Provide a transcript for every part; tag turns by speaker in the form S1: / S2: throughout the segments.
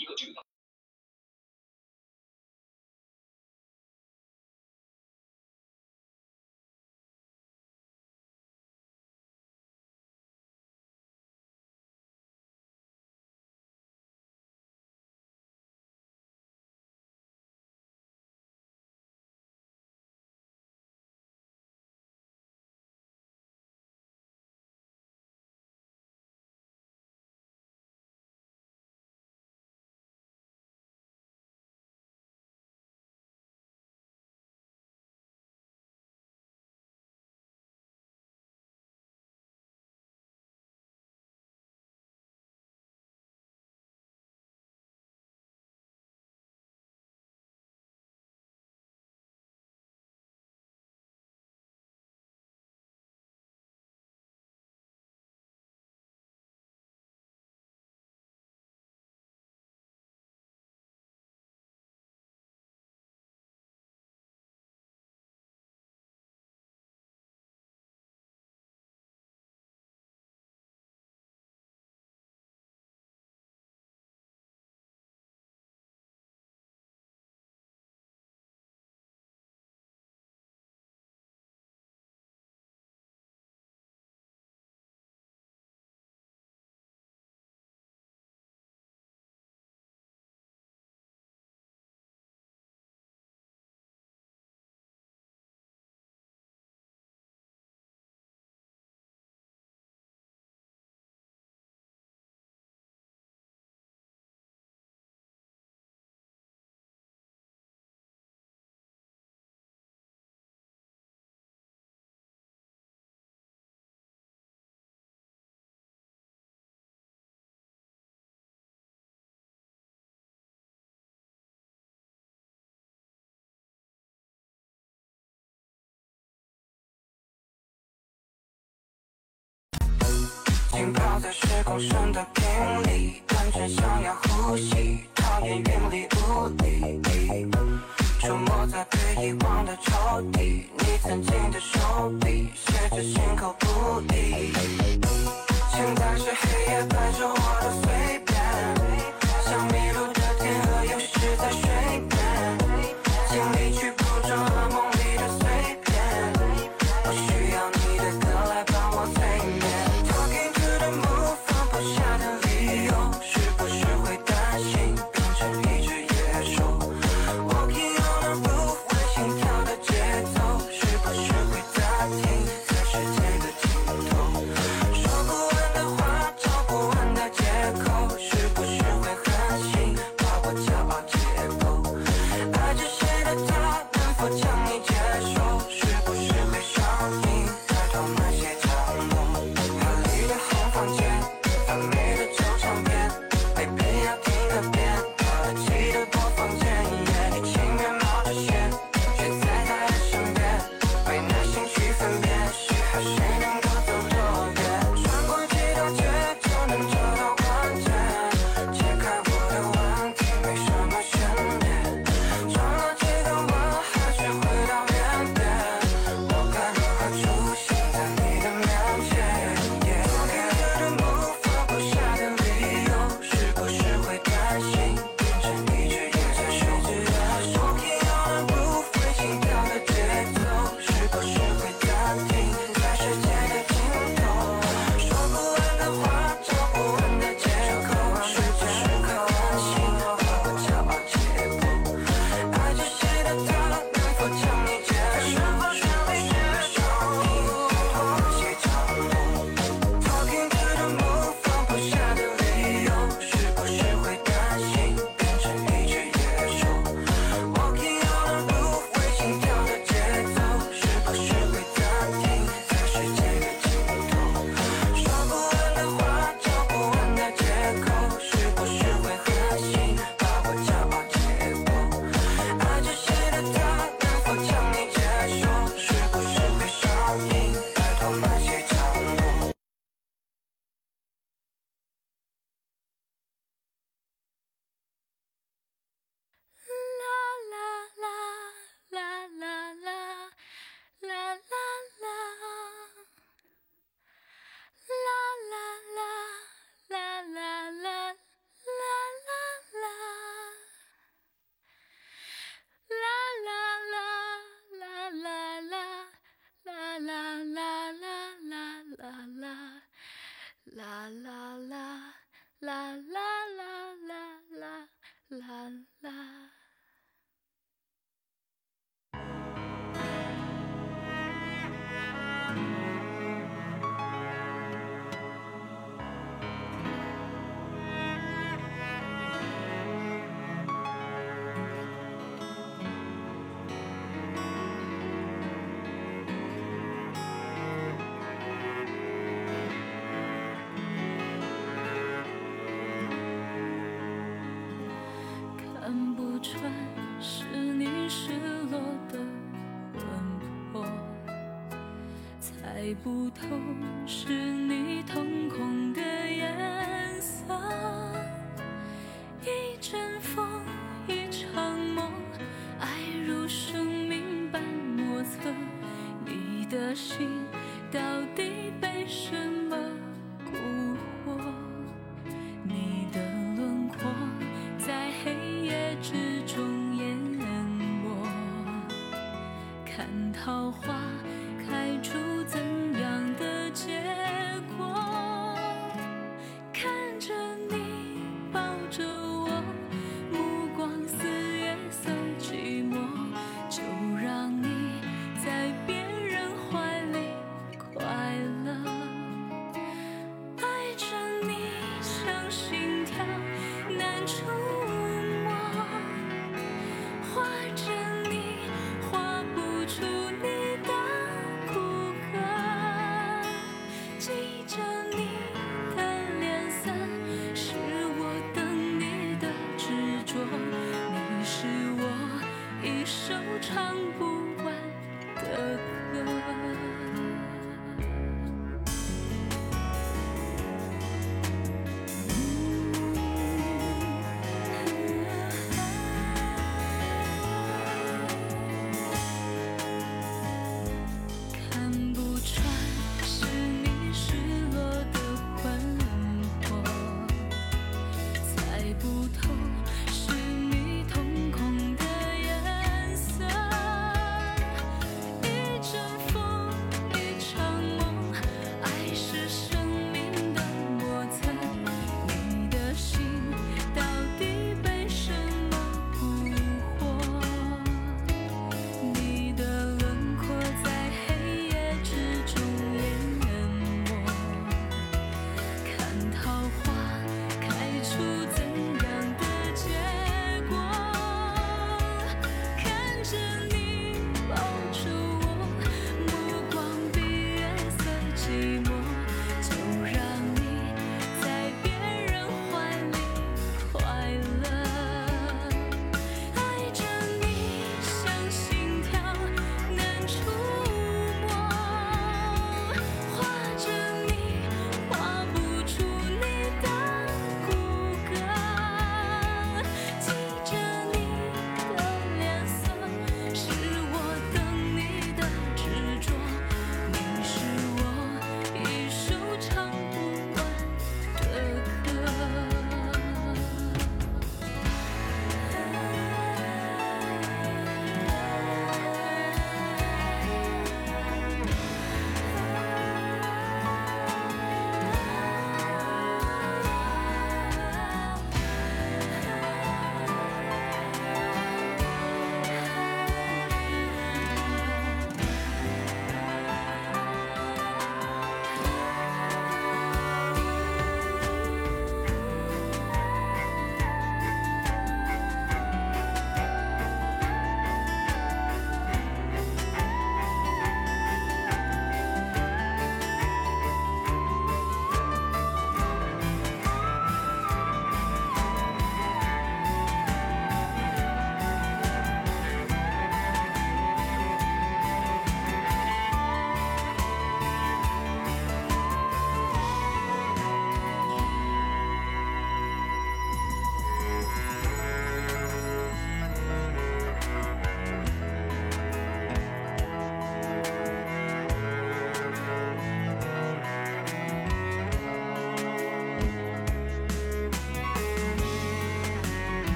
S1: 一个巨大在时空深的瓶里，单纯想要呼吸，讨厌云里雾里。出没在被遗忘的抽屉，你曾经的手笔，写着心口不一。现在是黑夜伴着我的随
S2: 猜不透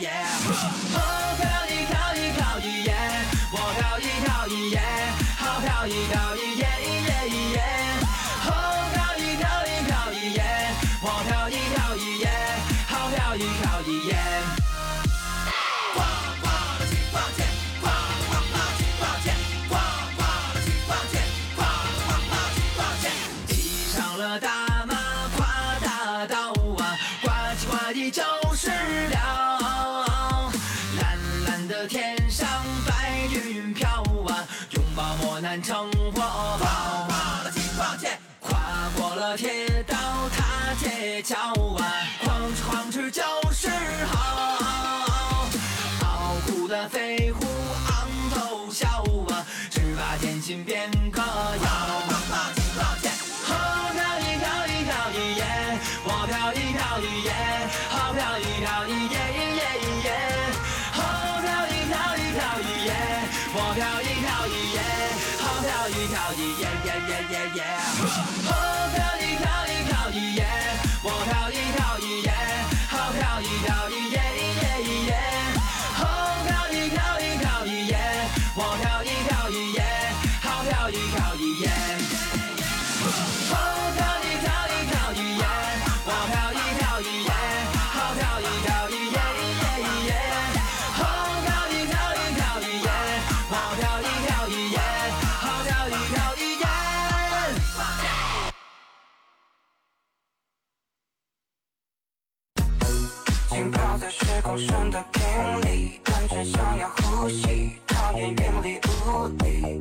S3: 耶，哦，飘逸飘逸飘逸耶，我飘逸飘逸耶，好飘逸飘逸。陌生的
S1: 频率，感觉想要呼吸，讨厌云里雾里，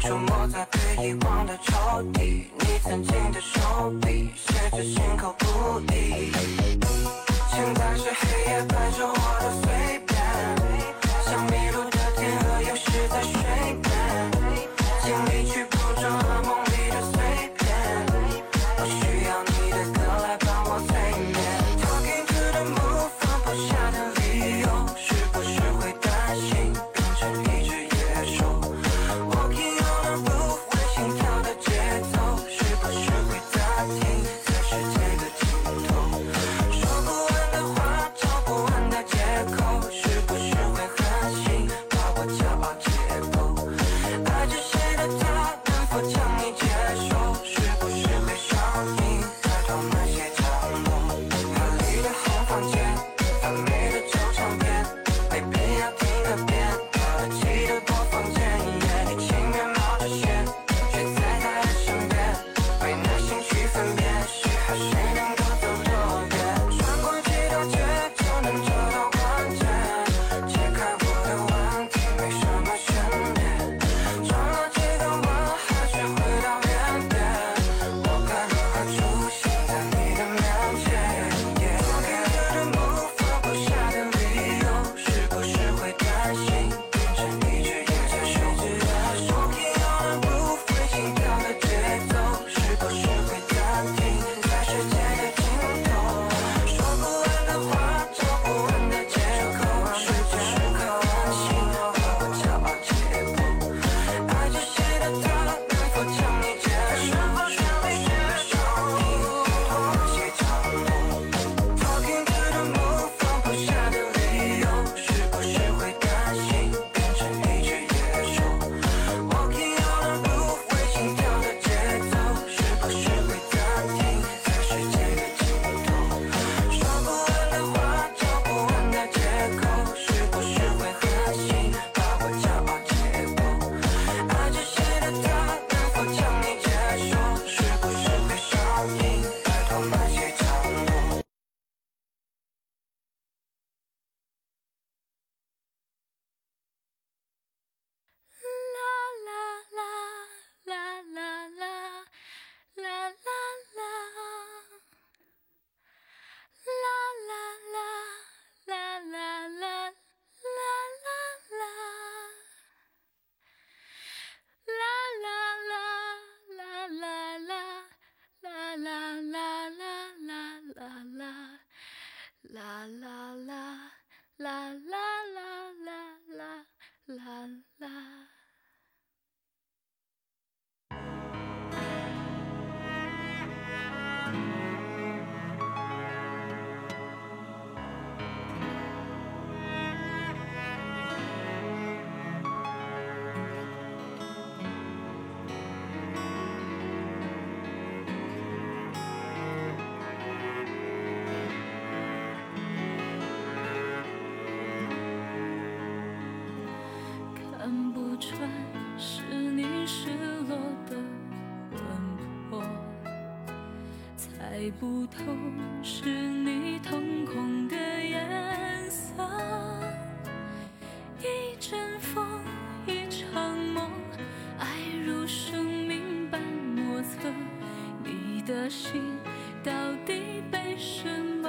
S1: 出没在被遗忘的抽屉。你曾经的手笔，写着心口不一。现在是黑夜伴着我的随。不
S2: 透是你瞳孔的颜色。一阵风，一场梦，爱如生命般莫测。你的心到底被什么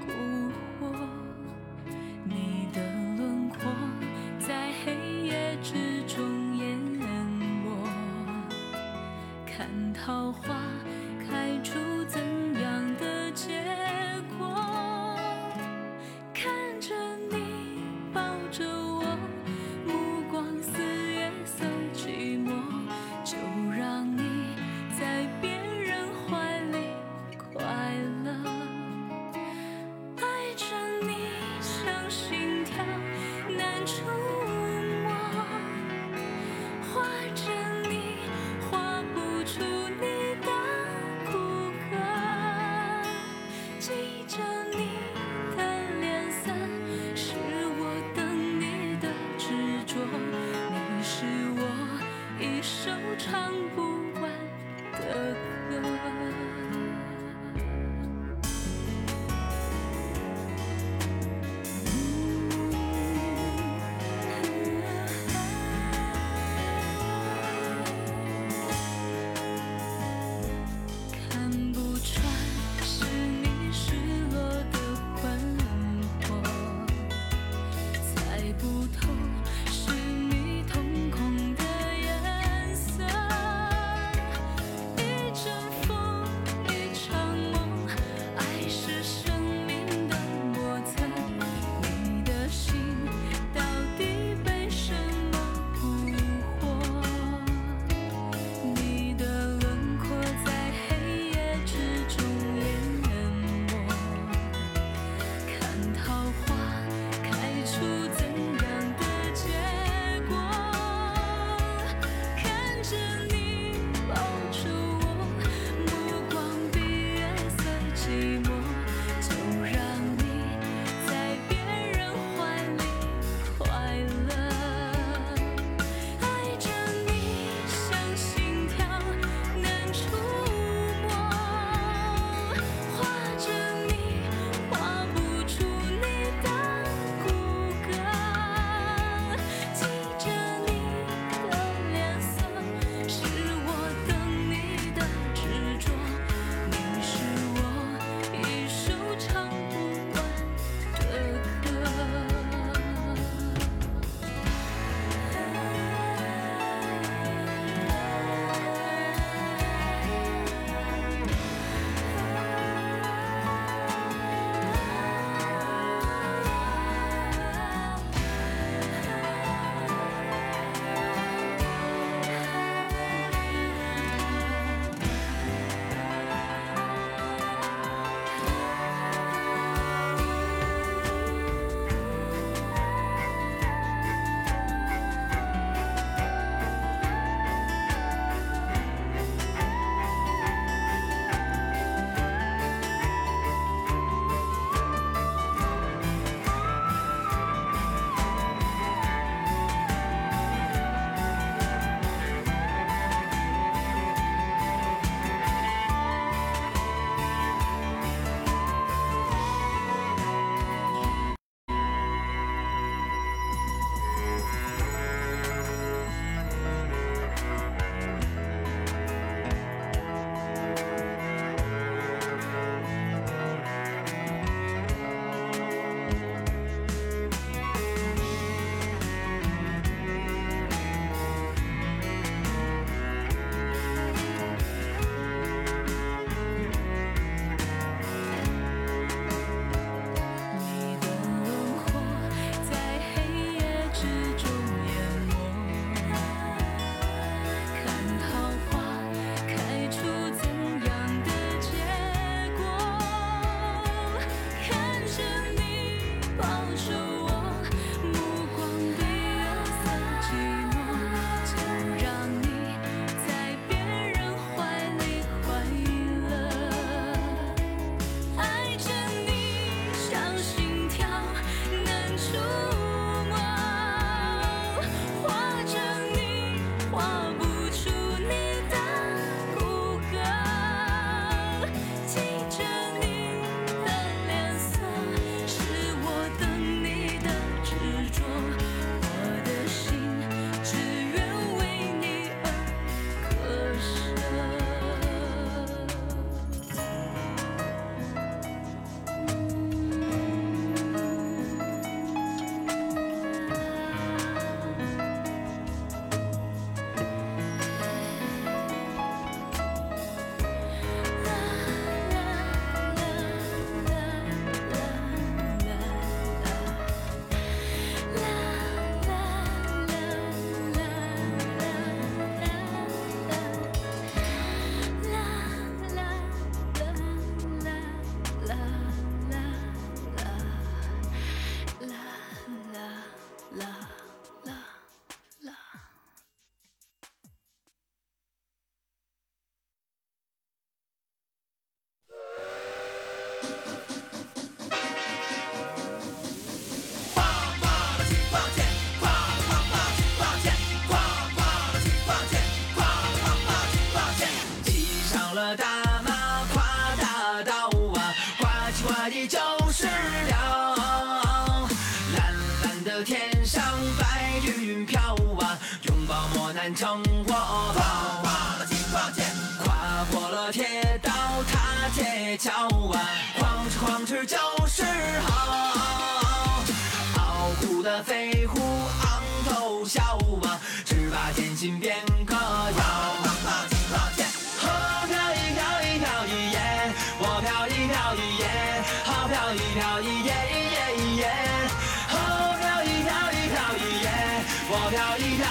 S2: 蛊惑？你的轮廓在黑夜之中淹没，看桃花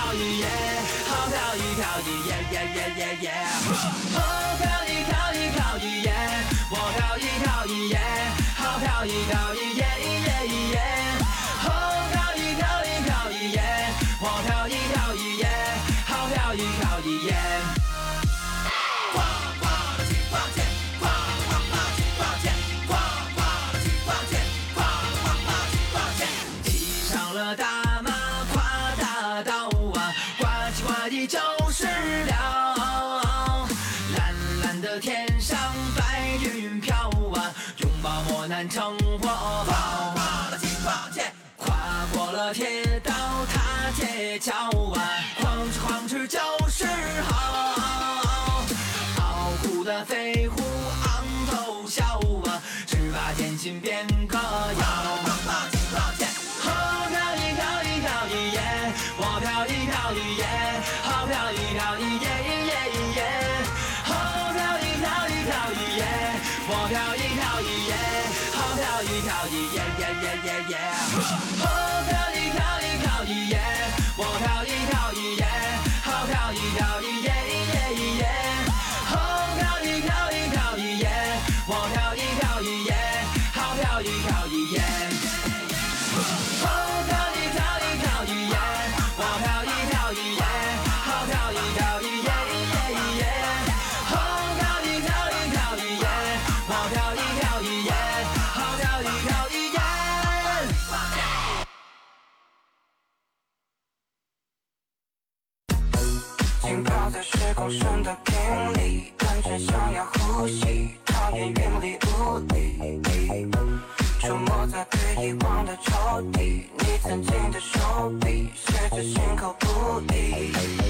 S3: 好飘逸，好飘逸，飘逸，耶耶耶耶耶！哦，飘逸，飘逸，飘逸，耶！我飘逸，飘逸，耶！好飘逸，飘逸，耶耶耶耶！哦，飘逸，飘逸，飘逸，耶！我飘逸。
S1: 陌生的频率，感觉想要呼吸，讨厌云里雾里，触摸在被遗忘的抽屉。你曾经的手笔，写着心口不一。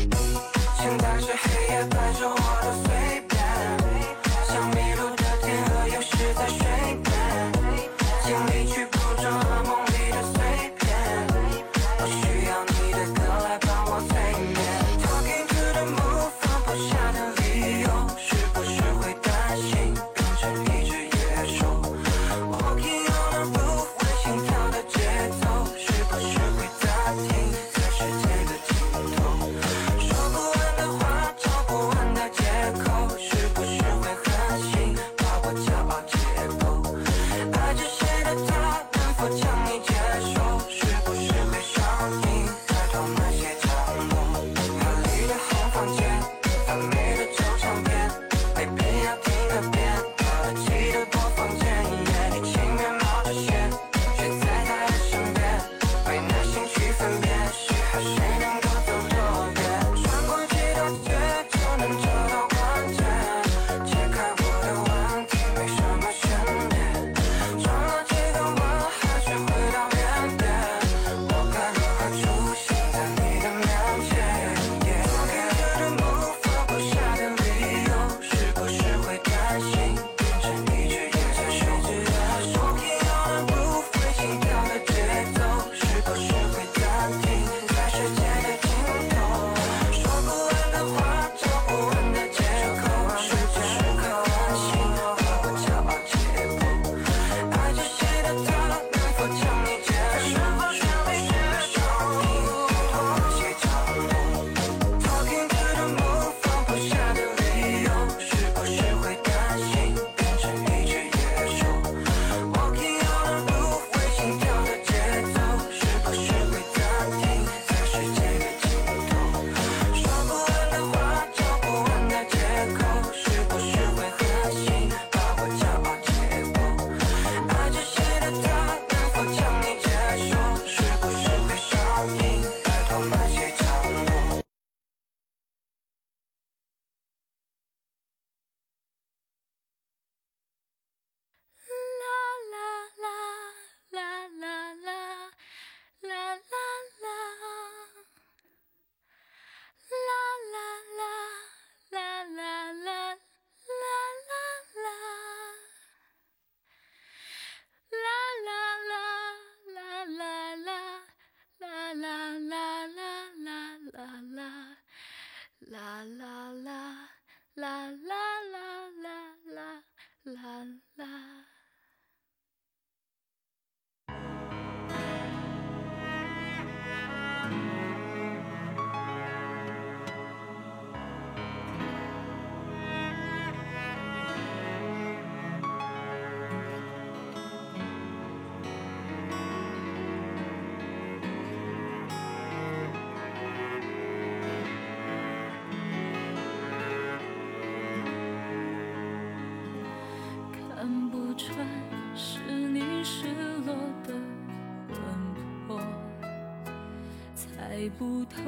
S1: 不
S2: 透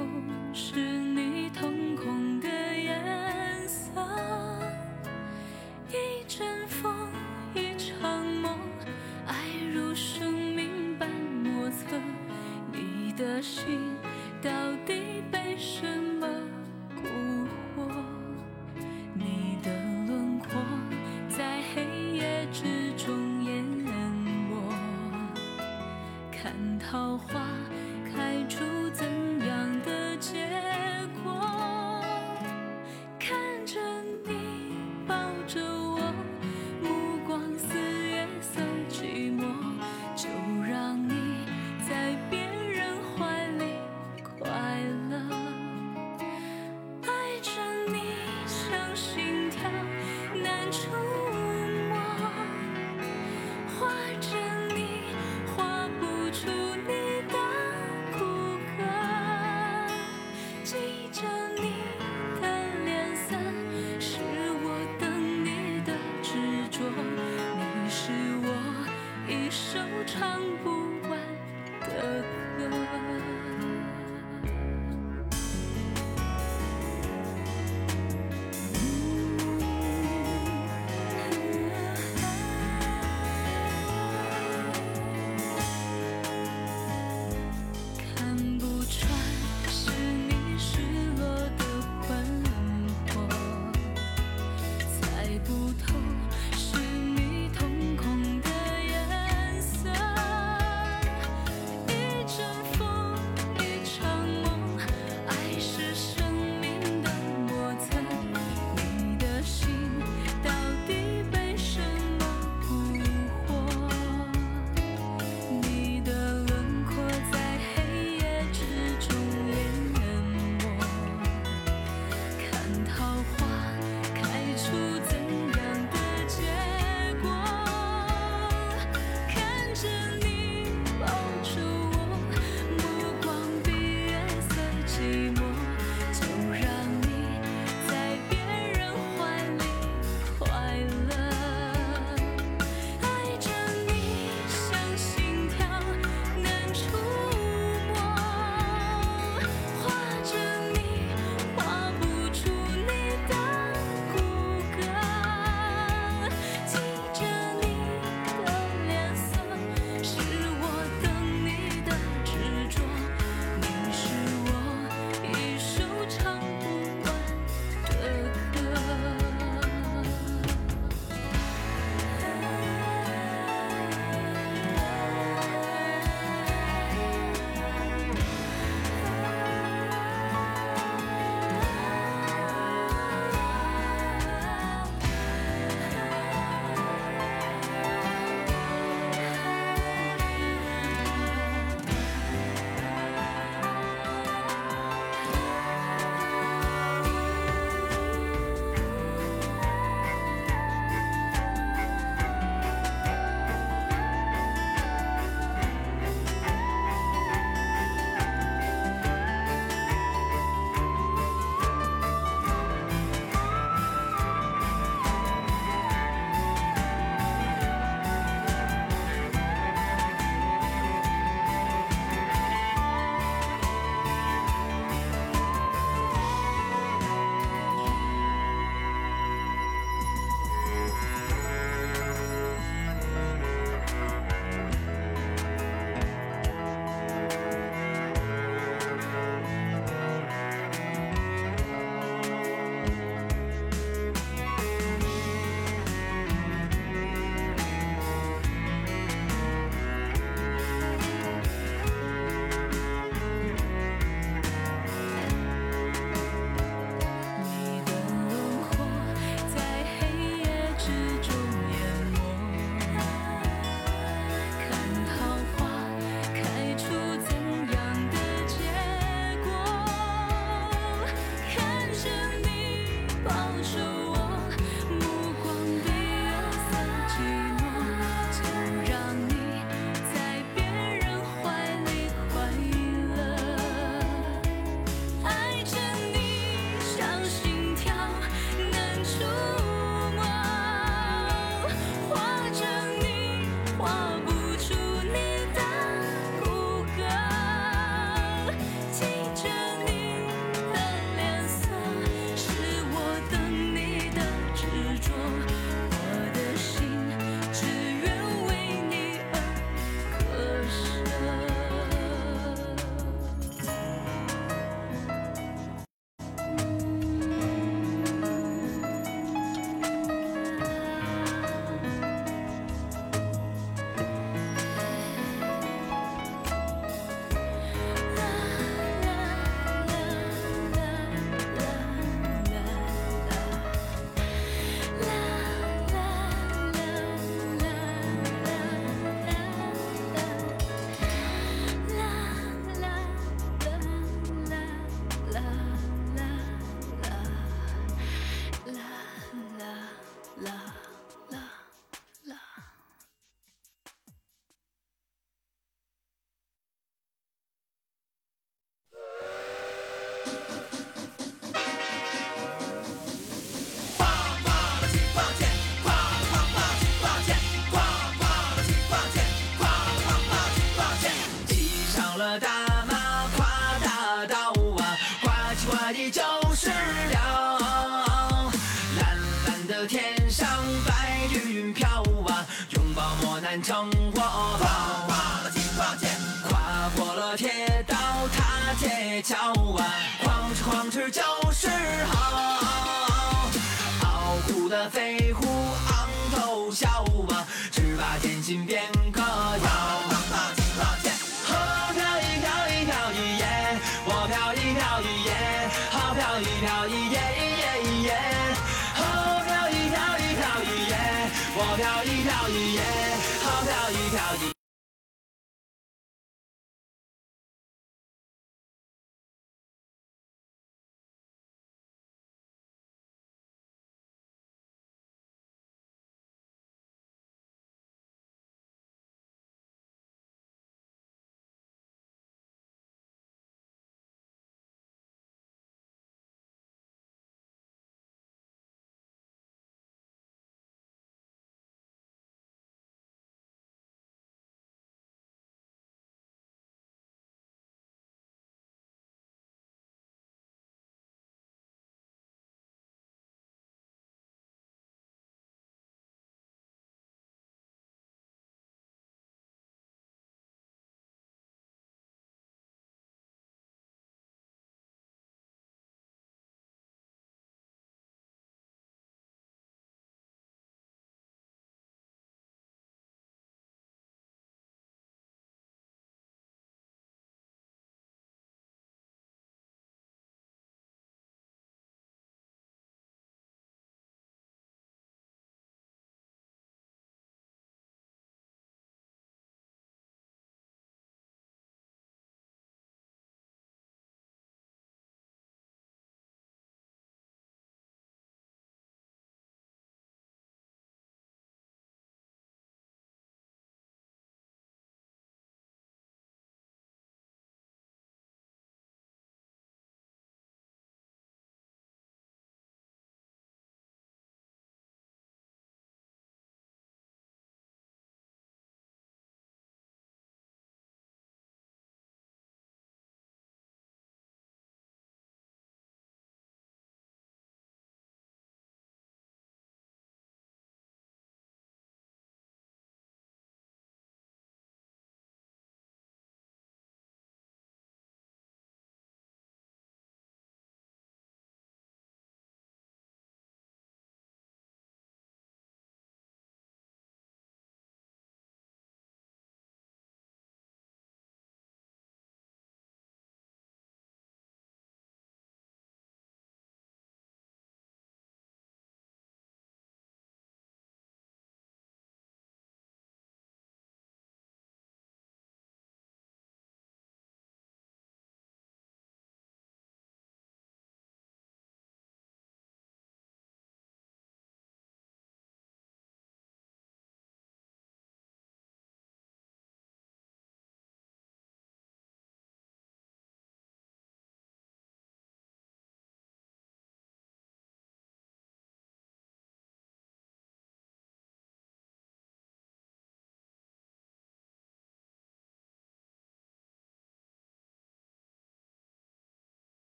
S2: 是你瞳孔的颜色。一阵风一场梦爱如生命般莫测你的心
S3: true.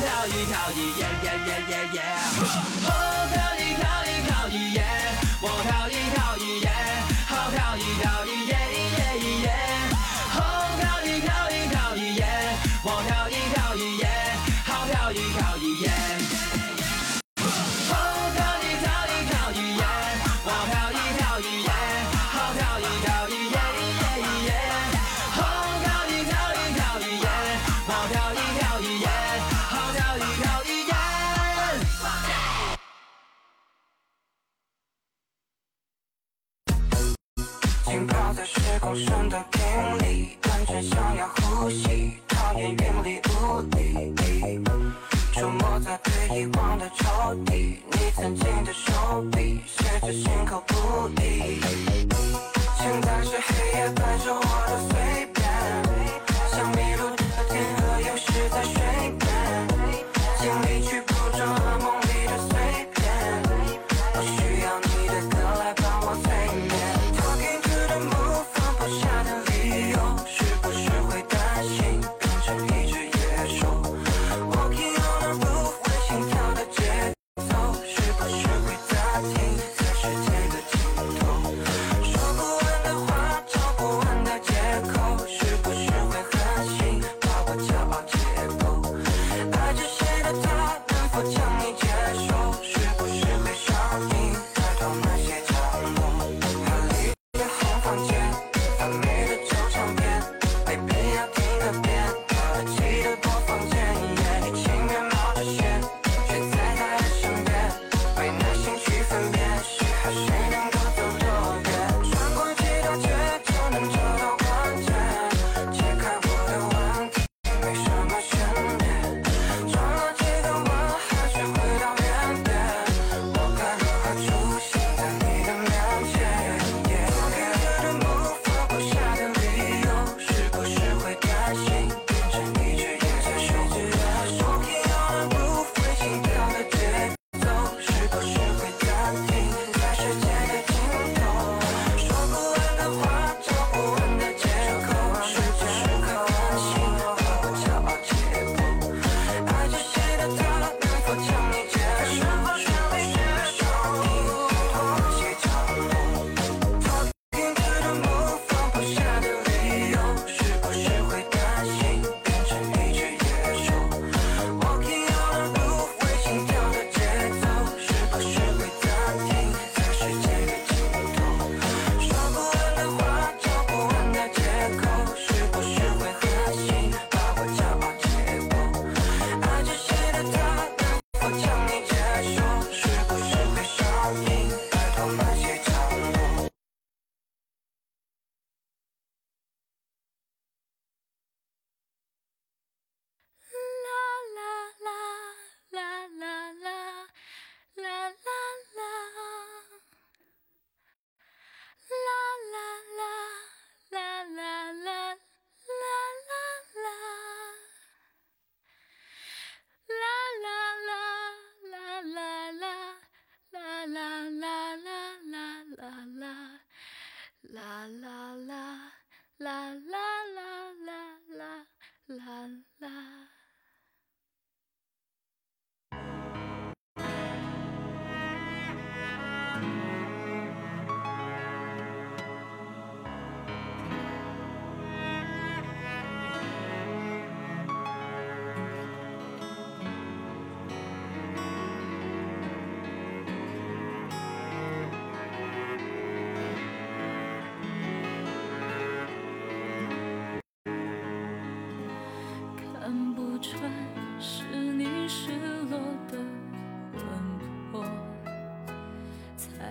S3: 飘逸飘逸耶耶耶耶耶，
S1: 哦，跳一跳飘逸飘逸飘逸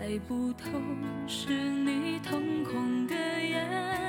S2: 猜不透是你瞳孔的眼。